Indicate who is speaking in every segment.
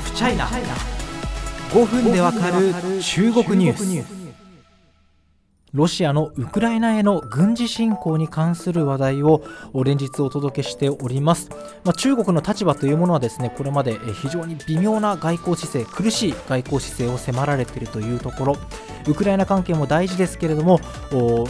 Speaker 1: フチャイナ5分でわかる中国ニュース。ロシアのウクライナへの軍事侵攻に関する話題を連日お届けしております、まあ、中国の立場というものはですねこれまで非常に微妙な外交姿勢苦しい外交姿勢を迫られているというところ。ウクライナ関係も大事ですけれども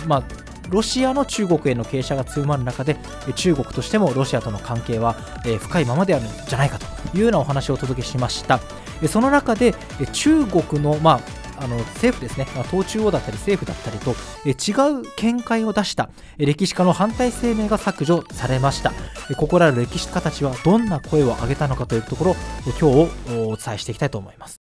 Speaker 1: まあロシアの中国への傾斜が強まる中で中国としてもロシアとの関係は深いままであるんじゃないかというようなお話をお届けしました。その中で中国の、まあ、あの政府ですね、まあ、党中央だったり政府だったりと違う見解を出した歴史家の反対声明が削除されました。ここらの歴史家たちはどんな声を上げたのかというところ今日お伝えしていきたいと思います。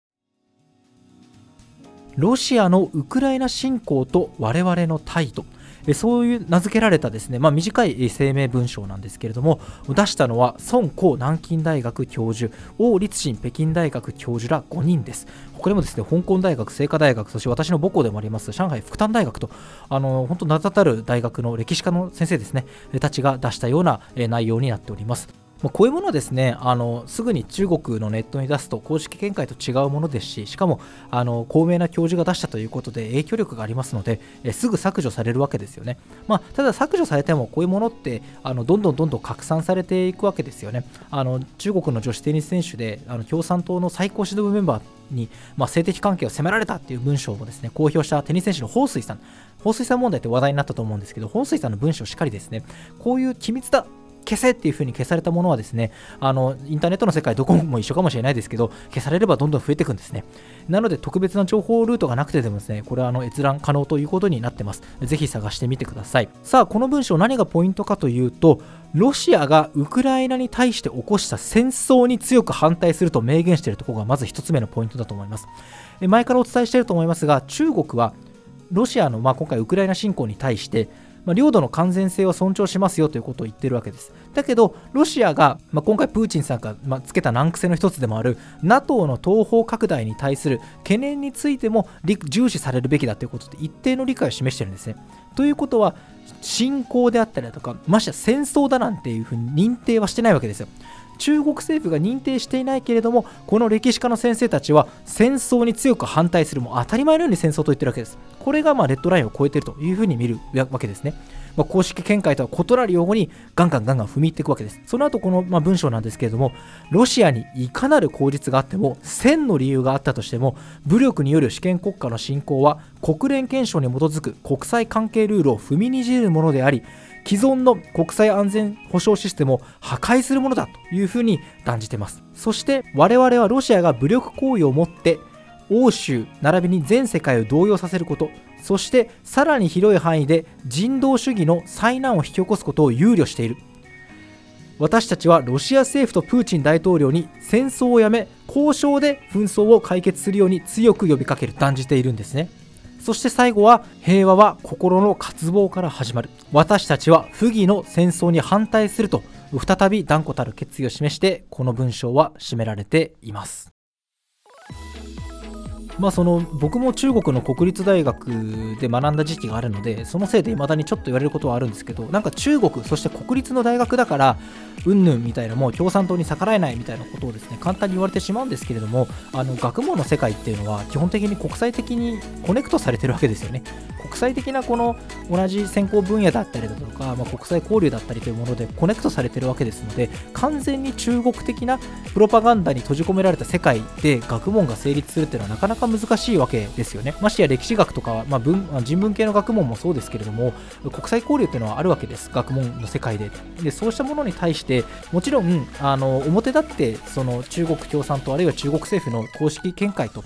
Speaker 1: ロシアのウクライナ侵攻と我々の態度。そういう名付けられたですね、まあ、短い声明文章なんですけれども出したのは孫光南京大学教授王立新北京大学教授ら5人です。他にもですね香港大学清華大学そして私の母校でもあります上海復旦大学とあの本当名だたる大学の歴史家の先生ですねたちが出したような内容になっております。まこういうものはですねあのすぐに中国のネットに出すと公式見解と違うものですししかもあの高名な教授が出したということで影響力がありますのでえすぐ削除されるわけですよね、まあ、ただ削除されてもこういうものってあのどんどんどんどん拡散されていくわけですよね。あの中国の女子テニス選手であの共産党の最高指導部メンバーに、まあ、性的関係を迫られたっていう文章をですね公表したテニス選手の彭帥さん。彭帥さん問題って話題になったと思うんですけど彭帥さんの文章しっかりですねこういう機密だ消せっていう風に消されたものはですねあのインターネットの世界どこも一緒かもしれないですけど消されればどんどん増えていくんですね。なので特別な情報ルートがなくてでもですねこれはあの閲覧可能ということになってます。ぜひ探してみてください。さあこの文章何がポイントかというとロシアがウクライナに対して起こした戦争に強く反対すると明言しているところがまず1つ目のポイントだと思います。前からお伝えしていると思いますが中国はロシアの、まあ、今回ウクライナ侵攻に対してまあ、領土の完全性を尊重しますよということを言ってるわけです。だけど、ロシアが、まあ、今回プーチンさんが、まあ、つけた難癖の一つでもある NATO の東方拡大に対する懸念についても重視されるべきだということで一定の理解を示してるんですね。ということは、侵攻であったりだとか、ましてや戦争だなんていうふうに認定はしてないわけですよ。中国政府が認定していないけれどもこの歴史家の先生たちは戦争に強く反対するも当たり前のように戦争と言ってるわけですこれがまあレッドラインを超えているというふうに見るわけですねまあ、公式見解とは異なる用語にガンガンガンガン踏み入っていくわけです。その後このまあ文章なんですけれども、ロシアにいかなる口実があっても、1000の理由があったとしても、武力による主権国家の侵攻は国連憲章に基づく国際関係ルールを踏みにじるものであり、既存の国際安全保障システムを破壊するものだというふうに断じてます。そして我々はロシアが武力行為をもって欧州並びに全世界を動揺させることそしてさらに広い範囲で人道主義の災難を引き起こすことを憂慮している私たちはロシア政府とプーチン大統領に戦争をやめ交渉で紛争を解決するように強く呼びかける断じているんですねそして最後は平和は心の渇望から始まる。私たちは不義の戦争に反対すると再び断固たる決意を示してこの文章は締められています。まあ、その僕も中国の国立大学で学んだ時期があるのでそのせいで未だにちょっと言われることはあるんですけどなんか中国そして国立の大学だからうんぬんみたいなもう共産党に逆らえないみたいなことをですね簡単に言われてしまうんですけれどもあの学問の世界っていうのは基本的に国際的に connect されてるわけですよね。国際的なこの同じ専攻分野だったりだとか、まあ、国際交流だったりというもので connect されてるわけですので完全に中国的なプロパガンダに閉じ込められた世界で学問が成立するっていうのはなかなか難しいわけですよね。ましてや歴史学とか、まあ、文人文系の学問もそうですけれども、国際交流っていうのはあるわけです、学問の世界で。でそうしたものに対して、もちろんあの表立ってその中国共産党、あるいは中国政府の公式見解と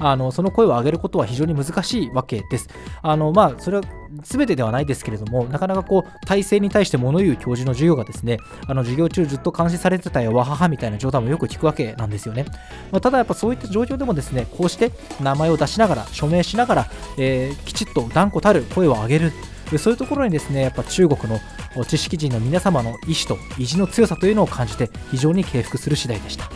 Speaker 1: あのその声を上げることは非常に難しいわけです。あのまあ、それは全てではないですけれども、なかなかこう体制に対して物言う教授の授業がですね、あの授業中ずっと監視されてたよ、わははみたいな状態もよく聞くわけなんですよね。まあ、ただやっぱそういった状況でもですね、こうして名前を出しながら、署名しながら、えー、きちっと断固たる声を上げる。そういうところにですね、やっぱ中国の知識人の皆様の意志と意地の強さというのを感じて非常に敬服する次第でした。